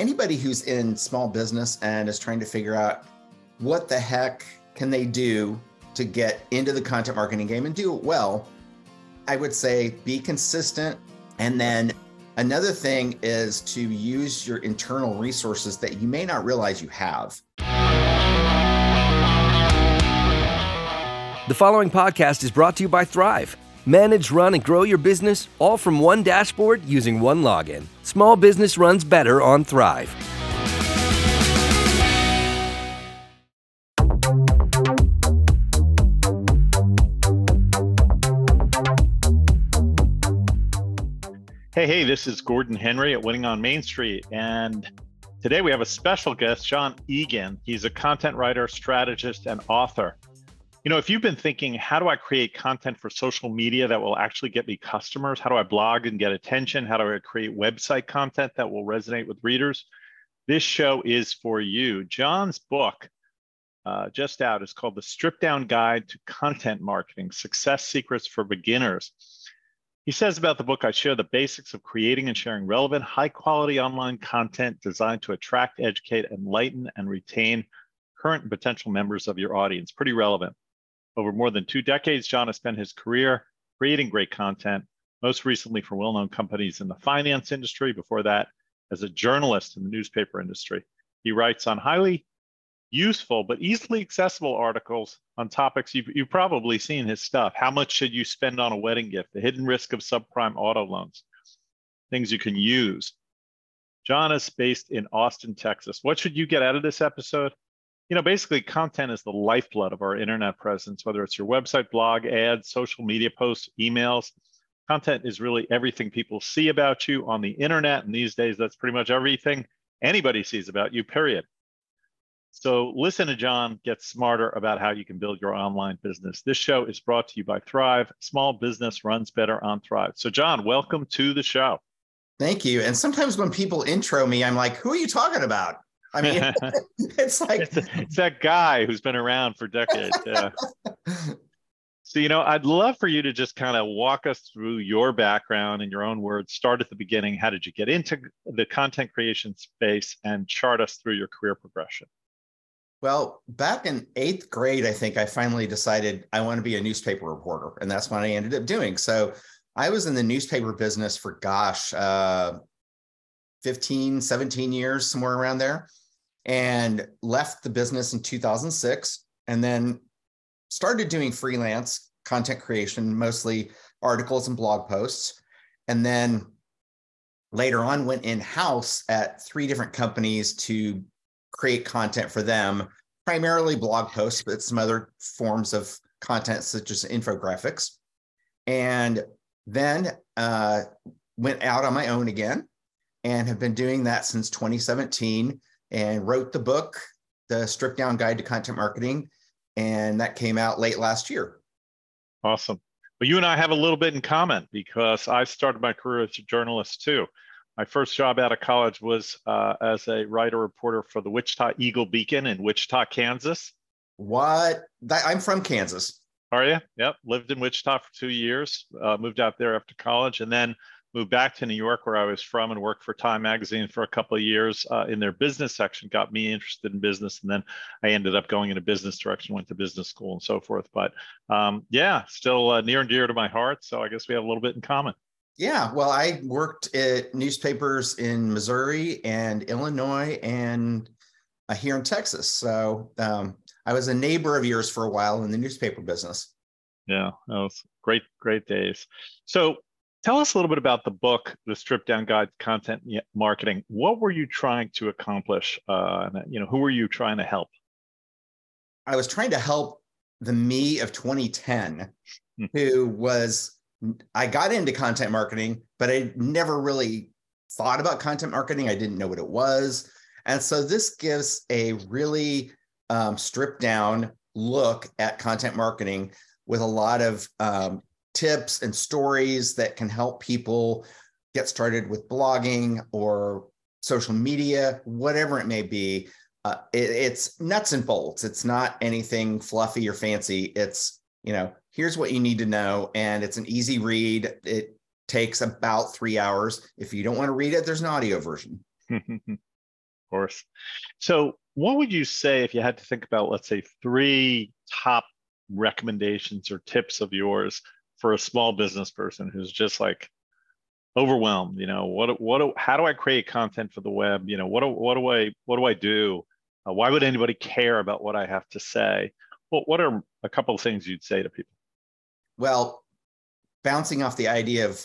anybody who's in small business and is trying to figure out what the heck can they do to get into the content marketing game and do it well, I would say be consistent. And then another thing is to use your internal resources that you may not realize you have. The following podcast is brought to you by Thryv. Manage, run, and grow your business all from one dashboard using one login. Small business runs better on Thryv. Hey, hey, this is Gordon Henry at Winning on Main Street. And today we have a special guest, John Egan. He's a content writer, strategist, and author. You know, if you've been thinking, how do I create content for social media that will actually get me customers? How do I blog and get attention? How do I create website content that will resonate with readers? This show is for you. John's book, uh, just out, is called The Stripped Down Guide to Content Marketing Success Secrets for Beginners. He says about the book, I share the basics of creating and sharing relevant, high quality online content designed to attract, educate, enlighten, and retain current and potential members of your audience. Pretty relevant. Over more than two decades, John has spent his career creating great content, most recently for well known companies in the finance industry, before that, as a journalist in the newspaper industry. He writes on highly useful but easily accessible articles on topics you've, you've probably seen his stuff. How much should you spend on a wedding gift? The hidden risk of subprime auto loans, things you can use. John is based in Austin, Texas. What should you get out of this episode? You know, basically content is the lifeblood of our internet presence, whether it's your website, blog, ads, social media posts, emails. Content is really everything people see about you on the internet. And these days, that's pretty much everything anybody sees about you, period. So listen to John get smarter about how you can build your online business. This show is brought to you by Thryv. Small business runs better on Thryv. So, John, welcome to the show. Thank you. And sometimes when people intro me, I'm like, who are you talking about? I mean, it's like it's, it's, that guy who's been around for decades. Yeah. so, you know, I'd love for you to just kind of walk us through your background in your own words. Start at the beginning. How did you get into the content creation space and chart us through your career progression? Well, back in eighth grade, I think I finally decided I want to be a newspaper reporter. And that's what I ended up doing. So I was in the newspaper business for, gosh, uh, 15, 17 years, somewhere around there and left the business in 2006 and then started doing freelance content creation, mostly articles and blog posts. And then later on went in house at three different companies to create content for them, primarily blog posts, but some other forms of content such as infographics. And then uh, went out on my own again and have been doing that since 2017 and wrote the book, The Stripped Down Guide to Content Marketing. And that came out late last year. Awesome. Well, you and I have a little bit in common because I started my career as a journalist too. My first job out of college was uh, as a writer reporter for the Wichita Eagle Beacon in Wichita, Kansas. What? I'm from Kansas. Are you? Yep. Lived in Wichita for two years. Uh, moved out there after college, and then moved back to New York, where I was from, and worked for Time Magazine for a couple of years uh, in their business section. Got me interested in business, and then I ended up going in a business direction, went to business school, and so forth. But um, yeah, still uh, near and dear to my heart. So I guess we have a little bit in common. Yeah, well, I worked at newspapers in Missouri and Illinois, and uh, here in Texas. So um, I was a neighbor of yours for a while in the newspaper business. Yeah, that was great, great days. So Tell us a little bit about the book, The Stripped Down Guide to Content Marketing. What were you trying to accomplish? Uh, you know, who were you trying to help? I was trying to help the me of 2010, hmm. who was, I got into content marketing, but I never really thought about content marketing. I didn't know what it was. And so this gives a really um, stripped down look at content marketing with a lot of um, tips and stories that can help people get started with blogging or social media, whatever it may be. Uh, it, it's nuts and bolts. It's not anything fluffy or fancy. It's, you know, here's what you need to know. And it's an easy read. It takes about three hours. If you don't want to read it, there's an audio version. Of course. So, what would you say if you had to think about, let's say, three top recommendations or tips of yours for a small business person who's just like overwhelmed? You know, what what how do I create content for the web? You know, what do, what do I what do I do? Uh, why would anybody care about what I have to say? Well, what are a couple of things you'd say to people? Well, bouncing off the idea of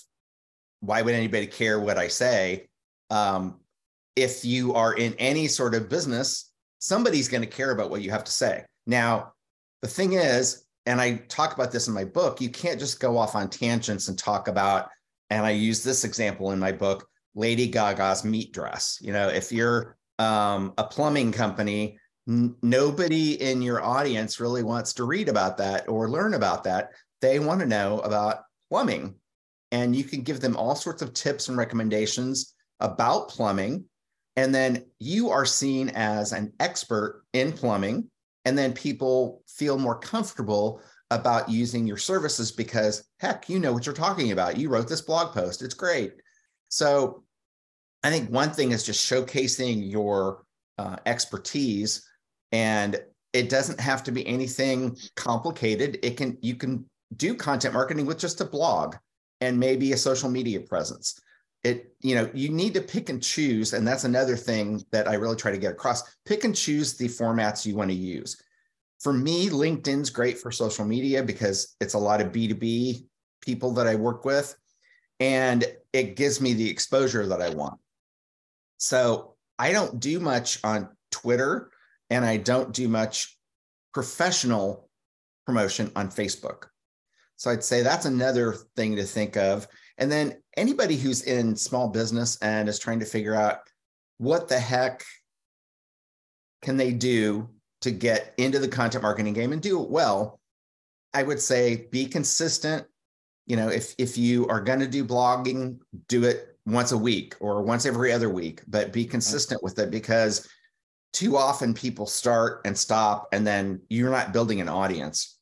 why would anybody care what I say? Um, if you are in any sort of business, somebody's going to care about what you have to say. Now, the thing is, and I talk about this in my book, you can't just go off on tangents and talk about, and I use this example in my book, Lady Gaga's meat dress. You know, if you're um, a plumbing company, n- nobody in your audience really wants to read about that or learn about that. They want to know about plumbing. And you can give them all sorts of tips and recommendations about plumbing. And then you are seen as an expert in plumbing. And then people feel more comfortable about using your services because, heck, you know what you're talking about. You wrote this blog post, it's great. So I think one thing is just showcasing your uh, expertise and it doesn't have to be anything complicated it can you can do content marketing with just a blog and maybe a social media presence it you know you need to pick and choose and that's another thing that i really try to get across. Pick and choose the formats you want to use. For me linkedin's great for social media because it's a lot of b2b people that i work with and it gives me the exposure that i want. So i don't do much on twitter and i don't do much professional promotion on facebook. So I'd say that's another thing to think of. And then anybody who's in small business and is trying to figure out what the heck can they do to get into the content marketing game and do it well, I would say be consistent. You know, if if you are going to do blogging, do it once a week or once every other week, but be consistent with it because too often people start and stop and then you're not building an audience.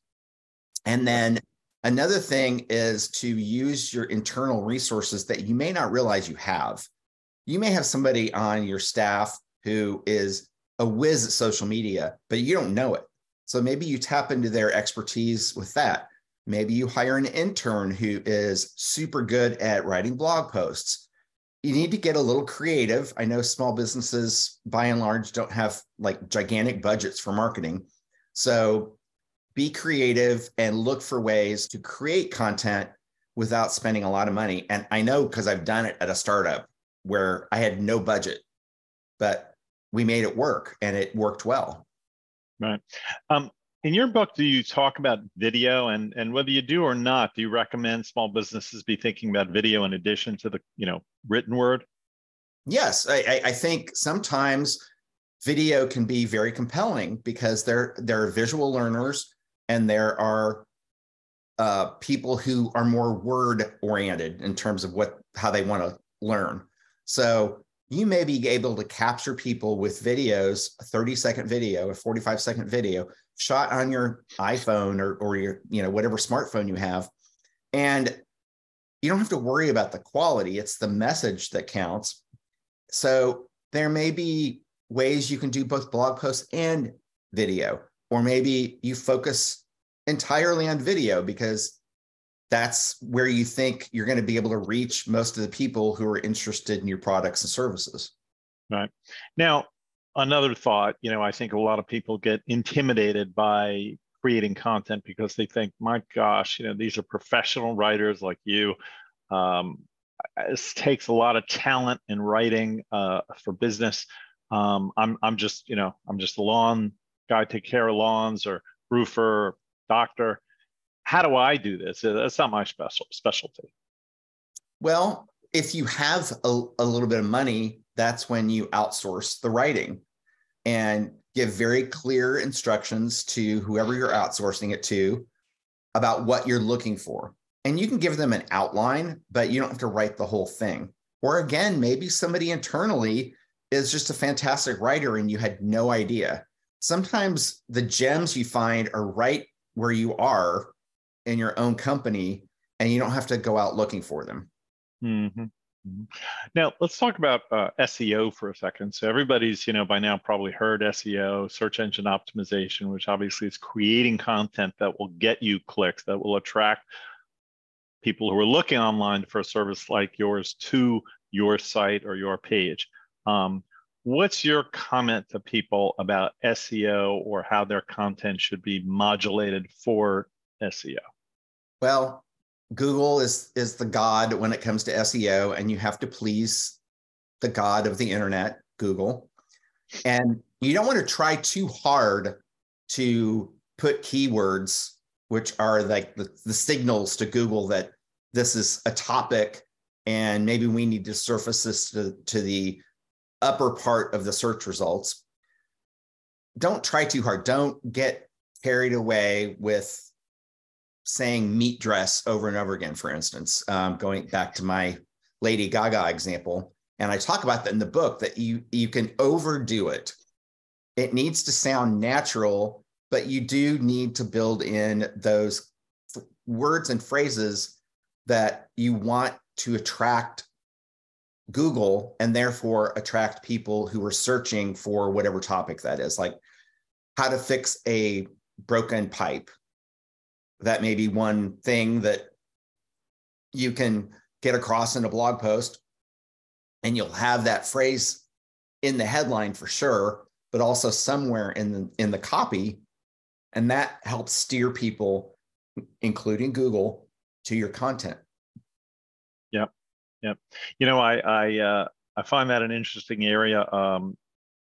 And then Another thing is to use your internal resources that you may not realize you have. You may have somebody on your staff who is a whiz at social media, but you don't know it. So maybe you tap into their expertise with that. Maybe you hire an intern who is super good at writing blog posts. You need to get a little creative. I know small businesses by and large don't have like gigantic budgets for marketing. So be creative and look for ways to create content without spending a lot of money. And I know because I've done it at a startup where I had no budget, but we made it work and it worked well. Right. Um, in your book, do you talk about video and, and whether you do or not, do you recommend small businesses be thinking about video in addition to the, you know, written word? Yes. I, I think sometimes video can be very compelling because they're, they're visual learners and there are uh, people who are more word oriented in terms of what how they want to learn. So you may be able to capture people with videos, a 30 second video, a 45 second video shot on your iPhone or, or your, you know, whatever smartphone you have. And you don't have to worry about the quality. It's the message that counts. So there may be ways you can do both blog posts and video or maybe you focus entirely on video because that's where you think you're going to be able to reach most of the people who are interested in your products and services. Right. Now, another thought, you know, I think a lot of people get intimidated by creating content because they think, my gosh, you know, these are professional writers like you. Um, this takes a lot of talent in writing uh, for business. Um, I'm, I'm just, you know, I'm just a lawn guy take care of lawns or roofer, doctor. How do I do this? Uh, that's not my special specialty. Well, if you have a, a little bit of money, that's when you outsource the writing and give very clear instructions to whoever you're outsourcing it to about what you're looking for. And you can give them an outline, but you don't have to write the whole thing. Or again, maybe somebody internally is just a fantastic writer and you had no idea sometimes the gems you find are right where you are in your own company and you don't have to go out looking for them mm-hmm. Mm-hmm. Now let's talk about uh, SEO for a second. So everybody's, you know, by now probably heard SEO, search engine optimization, which obviously is creating content that will get you clicks, that will attract people who are looking online for a service like yours to your site or your page. Um, what's your comment to people about SEO or how their content should be modulated for SEO? Well, Google is is the god when it comes to SEO, and you have to please the god of the internet, Google. And you don't want to try too hard to put keywords, which are like the, the signals to Google that this is a topic and maybe we need to surface this to, to the upper part of the search results. Don't try too hard. Don't get carried away with saying meat dress over and over again, for instance, um, going back to my Lady Gaga example. And I talk about that in the book that you you can overdo it. It needs to sound natural, but you do need to build in those words and phrases that you want to attract Google and therefore attract people who are searching for whatever topic that is, like how to fix a broken pipe. That may be one thing that you can get across in a blog post and you'll have that phrase in the headline for sure but also somewhere in the in the copy. And that helps steer people including google to your content yep you know i i uh, i find that an interesting area um,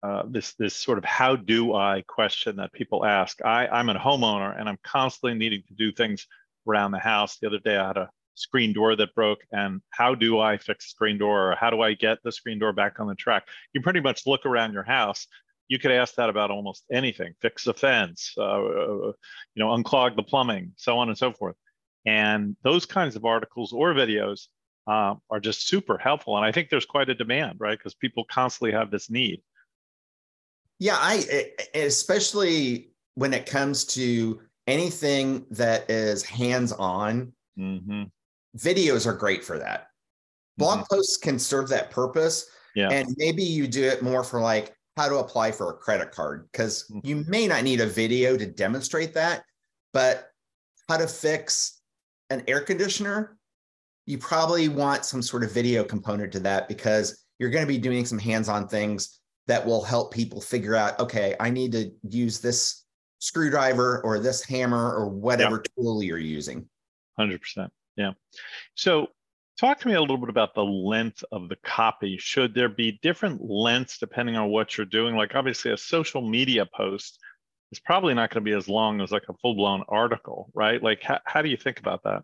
uh, this this sort of how do I question that people ask. I, I'm a homeowner and I'm constantly needing to do things around the house. The other day I had a screen door that broke and how do I fix screen door or how do I get the screen door back on the track? You pretty much look around your house. You could ask that about almost anything, fix the fence, uh, uh you know, unclog the plumbing, so on and so forth. And those kinds of articles or videos uh, are just super helpful. And I think there's quite a demand, right? Because people constantly have this need. Yeah, I especially when it comes to anything that is hands-on. Mm-hmm. Videos are great for that. Blog mm-hmm. posts can serve that purpose. Yeah. And maybe you do it more for like how to apply for a credit card because mm-hmm. you may not need a video to demonstrate that, but how to fix an air conditioner, you probably want some sort of video component to that because you're going to be doing some hands-on things that will help people figure out okay i need to use this screwdriver or this hammer or whatever tool you're using. 100% yeah. So talk to me a little bit about the length of the copy. Should there be different lengths depending on what you're doing? Like obviously a social media post is probably not going to be as long as like a full-blown article right? Like how, how do you think about that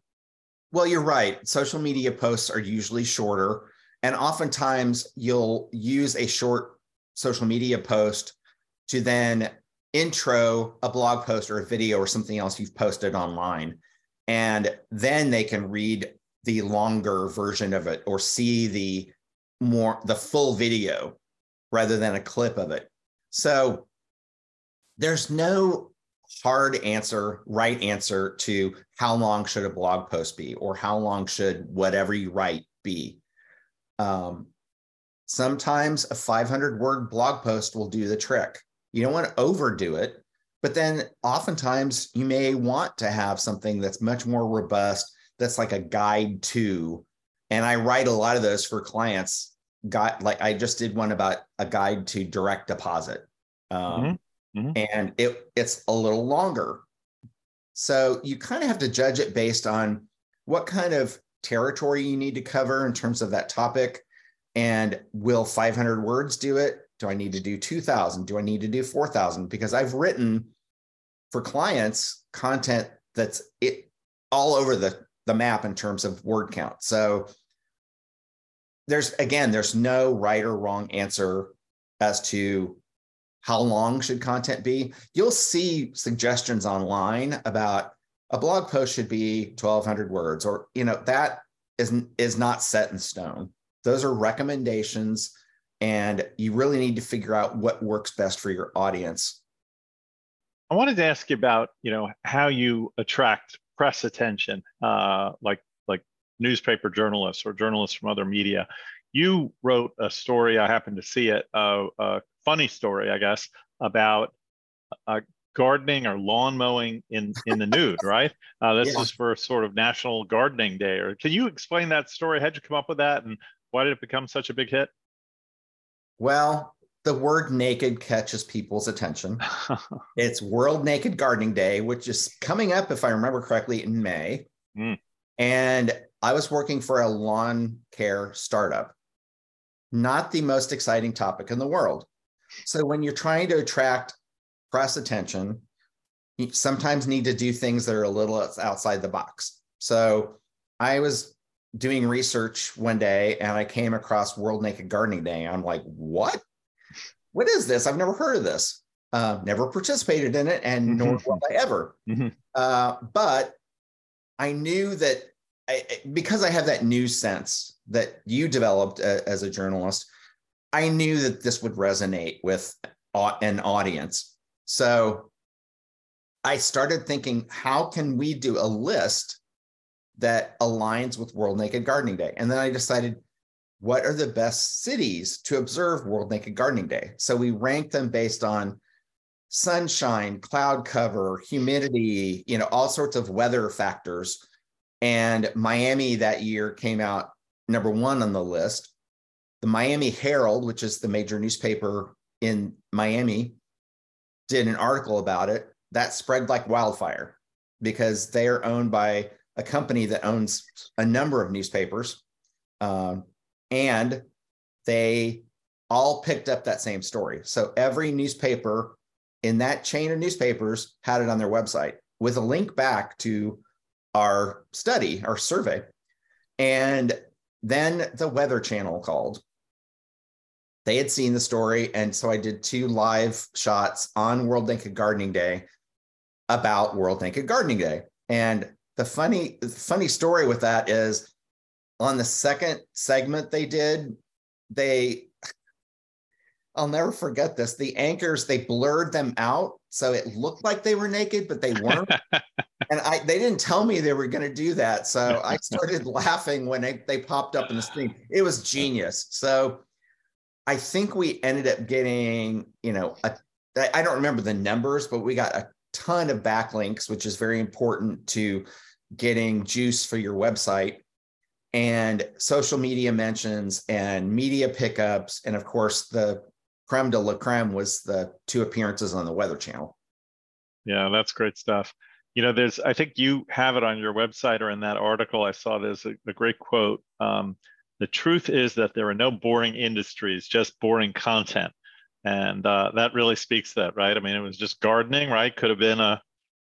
well you're right social media posts are usually shorter and oftentimes you'll use a short social media post to then intro a blog post or a video or something else you've posted online. And then they can read the longer version of it or see the more the full video rather than a clip of it. So there's no hard answer, right answer to how long should a blog post be or how long should whatever you write be. Um, Sometimes a 500 word blog post will do the trick. You don't want to overdo it, but then oftentimes you may want to have something that's much more robust, that's like a guide to. And I write a lot of those for clients. Got like I just did one about a guide to direct deposit. Um, mm-hmm. Mm-hmm. And it it's a little longer. So you kind of have to judge it based on what kind of territory you need to cover in terms of that topic and will 500 words do it? Do I need to do 2000? Do I need to do 4000? Because I've written for clients content that's it all over the, the map in terms of word count. So there's again, there's no right or wrong answer as to how long should content be. You'll see suggestions online about a blog post should be 1200 words or you know that is is not set in stone those are recommendations, and you really need to figure out what works best for your audience. I wanted to ask you about, you know, how you attract press attention, uh, like like newspaper journalists or journalists from other media. You wrote a story, I happened to see it, uh, funny story, I guess, about uh, gardening or lawn mowing in, in the nude, right? Uh, this yeah. is for sort of National Gardening Day. Or can you explain that story? How'd you come up with that and why did it become such a big hit? Well, the word naked catches people's attention. it's World Naked Gardening Day, which is coming up, if I remember correctly, in May. Mm. And I was working for a lawn care startup. Not the most exciting topic in the world. So when you're trying to attract press attention, you sometimes need to do things that are a little outside the box. So I was doing research one day and I came across World Naked Gardening Day. I'm like, what? What is this? I've never heard of this. Uh, never participated in it, and nor will I ever. Mm-hmm. Uh, but I knew that I, because I have that new sense that you developed uh, as a journalist, I knew that this would resonate with an audience. So I started thinking, how can we do a list that aligns with World Naked Gardening Day? And then I decided, what are the best cities to observe World Naked Gardening Day? So we ranked them based on sunshine, cloud cover, humidity, you know, all sorts of weather factors and Miami that year came out number one on the list. The Miami Herald, which is the major newspaper in Miami, did an article about it that spread like wildfire because they are owned by a company that owns a number of newspapers. Um, and they all picked up that same story. So every newspaper in that chain of newspapers had it on their website with a link back to our study, our survey. And then the Weather Channel called. They had seen the story. And so I did two live shots on World Naked Gardening Day about World Naked Gardening Day. And the funny, funny story with that is on the second segment they did, they I'll never forget this. The anchors, they blurred them out. So it looked like they were naked, but they weren't. and I they didn't tell me they were going to do that. So I started laughing when they, they popped up in the screen. It was genius. So I think we ended up getting, you know, I don't remember the numbers, but we got a ton of backlinks, which is very important to getting juice for your website and social media mentions and media pickups. And of course, the creme de la creme was the two appearances on the Weather Channel. Yeah, that's great stuff you know there's i think you have it on your website or in that article i saw there's a, a great quote um, the truth is that there are no boring industries just boring content. And uh, that really speaks that right? I mean it was just gardening right? Could have been a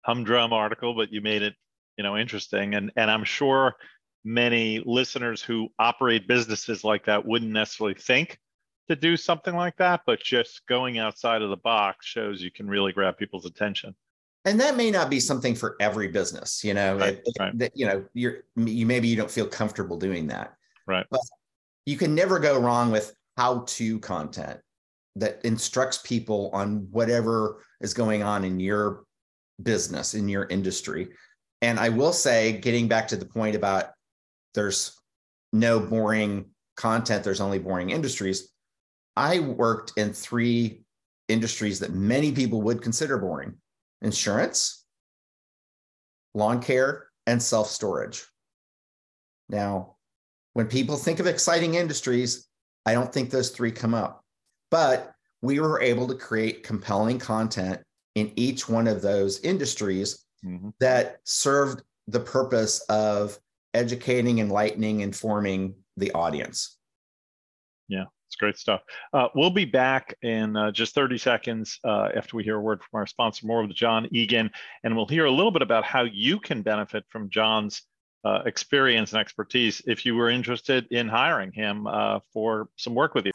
humdrum article but you made it you know interesting. And and i'm sure many listeners who operate businesses like that wouldn't necessarily think to do something like that but just going outside of the box shows you can really grab people's attention. And that may not be something for every business you know? Right, it, right. That, you know you're you maybe you don't feel comfortable doing that right but you can never go wrong with how to content that instructs people on whatever is going on in your business in your industry and i will say getting back to the point about there's no boring content there's only boring industries i worked in three industries that many people would consider boring insurance, lawn care, and self storage. Now, when people think of exciting industries, I don't think those three come up. But we were able to create compelling content in each one of those industries mm-hmm. that served the purpose of educating, enlightening, informing the audience. Yeah. It's great stuff. Uh, we'll be back in uh, just 30 seconds uh, after we hear a word from our sponsor, more with John Egan, and we'll hear a little bit about how you can benefit from John's uh, experience and expertise if you were interested in hiring him uh, for some work with you.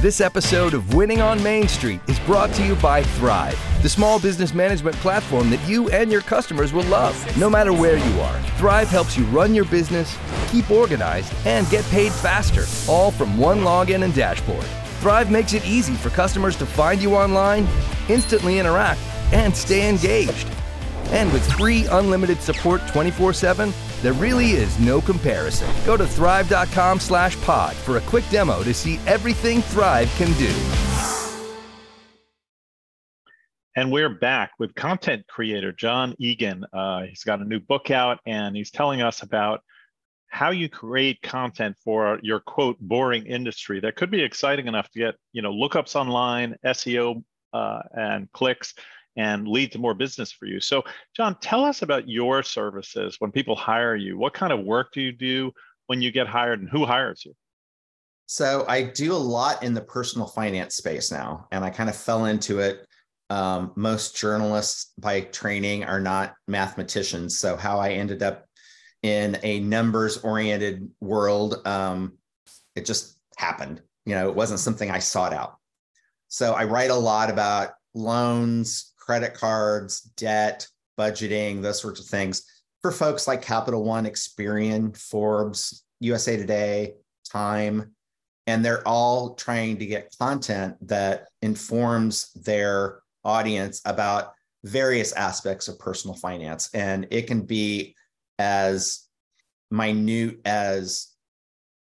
This episode of Winning on Main Street is brought to you by Thryv, the small business management platform that you and your customers will love, no matter where you are. Thryv helps you run your business, keep organized, and get paid faster, all from one login and dashboard. Thryv makes it easy for customers to find you online, instantly interact, and stay engaged. And with free unlimited support 24-7, there really is no comparison. Go to thryv.com slash pod for a quick demo to see everything Thryv can do. And we're back with content creator John Egan. Uh, he's got a new book out and he's telling us about how you create content for your quote boring industry that could be exciting enough to get you know lookups online, SEO uh, and clicks, and lead to more business for you. So, John, tell us about your services when people hire you. What kind of work do you do when you get hired, and who hires you? So I do a lot in the personal finance space now, and I kind of fell into it um, most journalists by training are not mathematicians. So, how I ended up in a numbers oriented world, um, it just happened. You know, it wasn't something I sought out. So, I write a lot about loans, credit cards, debt, budgeting, those sorts of things for folks like Capital One, Experian, Forbes, USA Today, Time. And they're all trying to get content that informs their audience about various aspects of personal finance. And it can be as minute as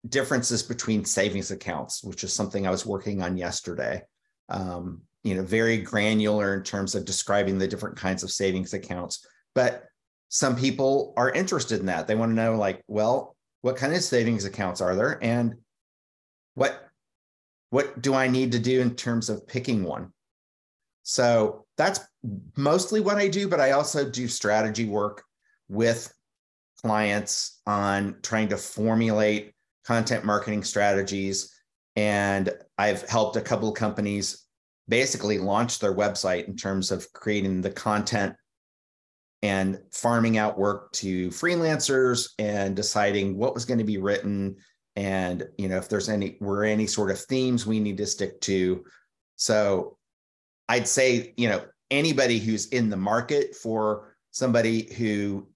differences between savings accounts, which is something I was working on yesterday. Um, you know, very granular in terms of describing the different kinds of savings accounts. But some people are interested in that. They want to know, like, well, what kind of savings accounts are there, and what what do I need to do in terms of picking one? So that's mostly what I do, but I also do strategy work with clients on trying to formulate content marketing strategies. And I've helped a couple of companies basically launch their website in terms of creating the content and farming out work to freelancers and deciding what was going to be written. And you know if there's any were any sort of themes we need to stick to. So I'd say, you know, anybody who's in the market for somebody who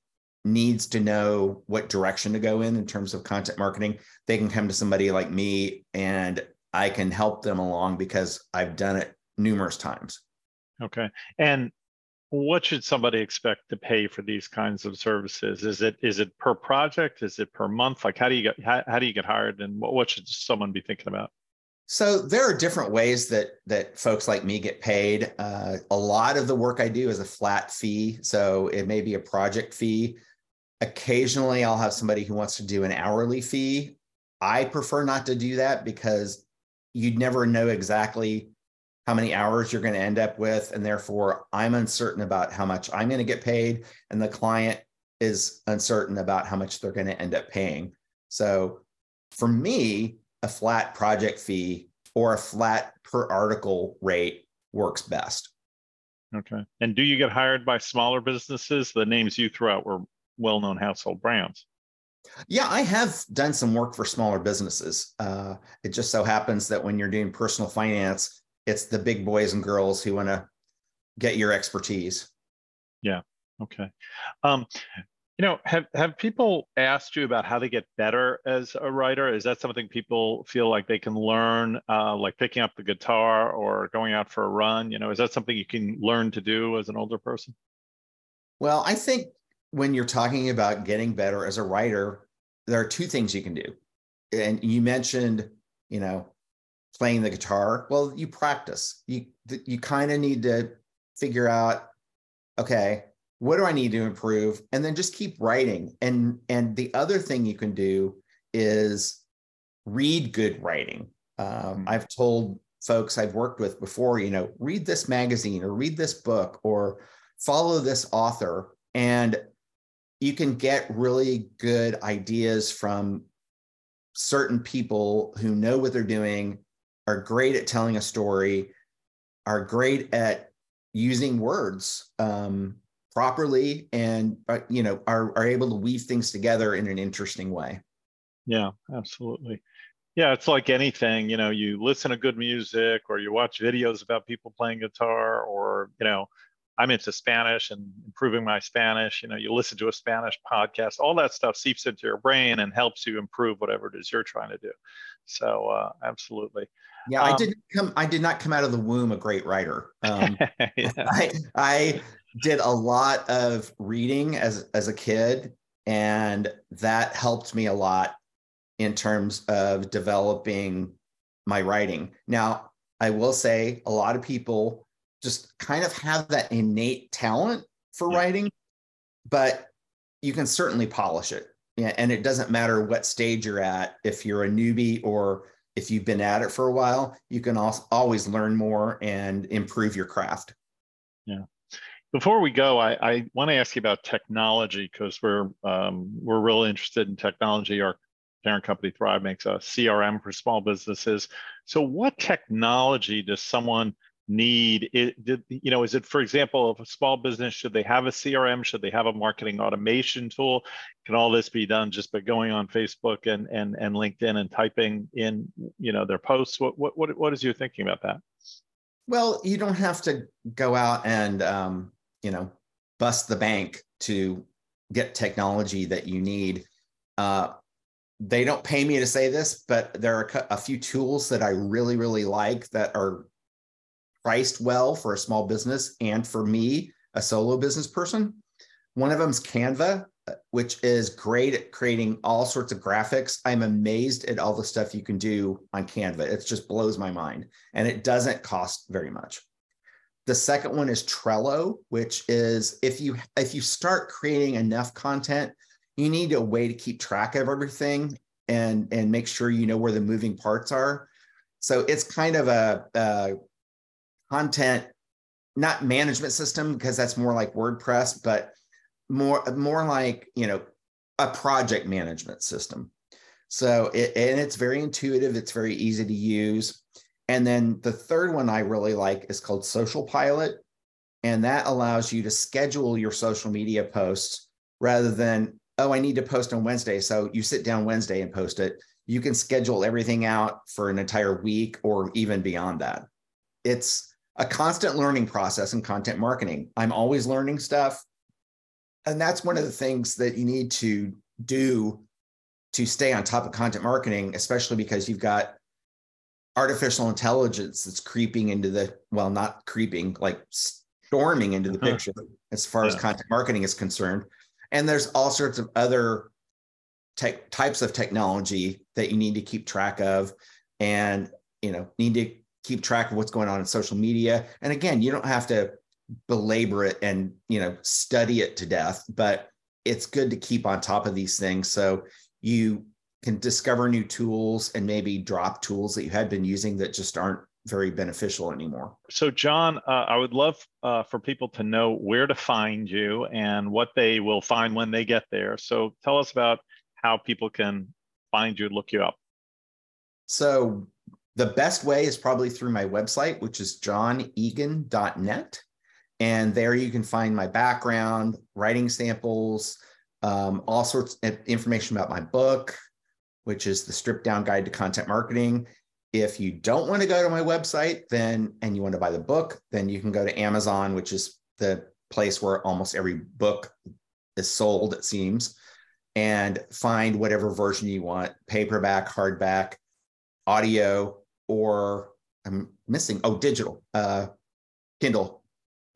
needs to know what direction to go in in terms of content marketing, they can come to somebody like me and I can help them along because I've done it numerous times. Okay. And what should somebody expect to pay for these kinds of services? Is it is it per project? Is it per month? Like how do you get how, how do you get hired and what, what should someone be thinking about? So there are different ways that that folks like me get paid. Uh, a lot of the work I do is a flat fee, so it may be a project fee. Occasionally, I'll have somebody who wants to do an hourly fee. I prefer not to do that because you'd never know exactly how many hours you're going to end up with, and therefore I'm uncertain about how much I'm going to get paid, and the client is uncertain about how much they're going to end up paying. So for me, a flat project fee or a flat per article rate works best. Okay. And do you get hired by smaller businesses? The names you threw out were well known household brands. Yeah, I have done some work for smaller businesses. Uh, it just so happens that when you're doing personal finance, it's the big boys and girls who want to get your expertise. Yeah. Okay. Um, you know, have have people asked you about how they get better as a writer? Is that something people feel like they can learn, uh, like picking up the guitar or going out for a run? You know, is that something you can learn to do as an older person? Well, I think when you're talking about getting better as a writer, there are two things you can do. And you mentioned, you know, playing the guitar. Well, you practice. You you kind of need to figure out, okay, what do i need to improve and then just keep writing and and the other thing you can do is read good writing um, mm-hmm. i've told folks i've worked with before you know read this magazine or read this book or follow this author and you can get really good ideas from certain people who know what they're doing are great at telling a story are great at using words um, properly and uh, you know are, are able to weave things together in an interesting way. Yeah absolutely. Yeah it's like anything you know you listen to good music or you watch videos about people playing guitar or you know i'm into spanish and improving my spanish you know you listen to a spanish podcast all that stuff seeps into your brain and helps you improve whatever it is you're trying to do so uh, absolutely yeah um, i didn't come i did not come out of the womb a great writer um, yeah. I, I did a lot of reading as as a kid, and that helped me a lot in terms of developing my writing. Now, I will say a lot of people just kind of have that innate talent for yeah. writing, but you can certainly polish it. Yeah, and it doesn't matter what stage you're at. If you're a newbie or if you've been at it for a while, you can always learn more and improve your craft. Yeah. Before we go, I, I want to ask you about technology because we're um, we're real interested in technology. Our parent company Thryv makes a CRM for small businesses. So, what technology does someone need? It, did, you know, is it, for example, if a small business should they have a CRM? Should they have a marketing automation tool? Can all this be done just by going on Facebook and and and LinkedIn and typing in, you know, their posts? What what what what is your thinking about that? Well, you don't have to go out and um, you know bust the bank to get technology that you need. Uh, they don't pay me to say this, but there are a few tools that I really, really like that are priced well for a small business and for me, a solo business person. One of them is Canva, which is great at creating all sorts of graphics. I'm amazed at all the stuff you can do on Canva. It just blows my mind, and it doesn't cost very much. The second one is Trello, which is if you if you start creating enough content, you need a way to keep track of everything and and make sure you know where the moving parts are. So it's kind of a, a content not management system because that's more like WordPress, but more more like you know a project management system. So it, and it's very intuitive. It's very easy to use. And then the third one I really like is called Social Pilot. And that allows you to schedule your social media posts rather than, oh, I need to post on Wednesday. So you sit down Wednesday and post it. You can schedule everything out for an entire week or even beyond that. It's a constant learning process in content marketing. I'm always learning stuff. And that's one of the things that you need to do to stay on top of content marketing, especially because you've got artificial intelligence that's creeping into the well not creeping like storming into the uh-huh. picture as far yeah. as content marketing is concerned and there's all sorts of other tech types of technology that you need to keep track of and you know need to keep track of what's going on in social media and again you don't have to belabor it and you know study it to death but it's good to keep on top of these things so you can discover new tools and maybe drop tools that you had been using that just aren't very beneficial anymore. So, John, uh, I would love uh, for people to know where to find you and what they will find when they get there. So, tell us about how people can find you, look you up. So, the best way is probably through my website, which is johnegan.net. And there you can find my background, writing samples, um, all sorts of information about my book, which is the stripped down guide to content marketing. If you don't want to go to my website, then and you want to buy the book, then you can go to Amazon, which is the place where almost every book is sold, it seems, and find whatever version you want paperback, hardback, audio, or I'm missing, oh, digital, uh, Kindle,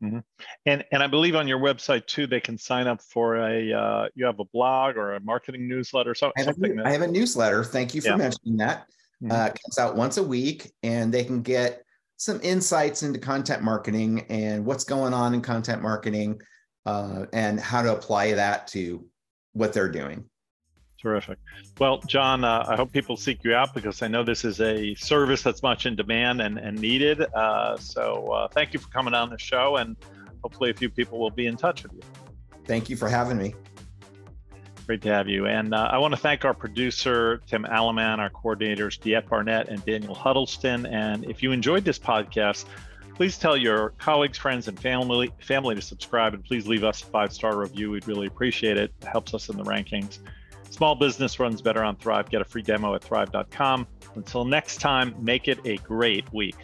Mm-hmm. And and I believe on your website too, they can sign up for a uh, you have a blog or a marketing newsletter. So, I have, something a, that, I have a newsletter. Thank you for yeah. mentioning that. Mm-hmm. Uh, comes out once a week, and they can get some insights into content marketing and what's going on in content marketing, uh, and how to apply that to what they're doing. Terrific. Well, John, uh, I hope people seek you out because I know this is a service that's much in demand and, and needed. Uh, so uh, thank you for coming on the show, and hopefully a few people will be in touch with you. Thank you for having me. Great to have you. And uh, I want to thank our producer, Tim Alaman, our coordinators, Diet Barnett and Daniel Huddleston. And if you enjoyed this podcast, please tell your colleagues, friends, and family family to subscribe, and please leave us a five star review. We'd really appreciate it. It helps us in the rankings. Small business runs better on Thryv. Get a free demo at thryv.com. Until next time, make it a great week.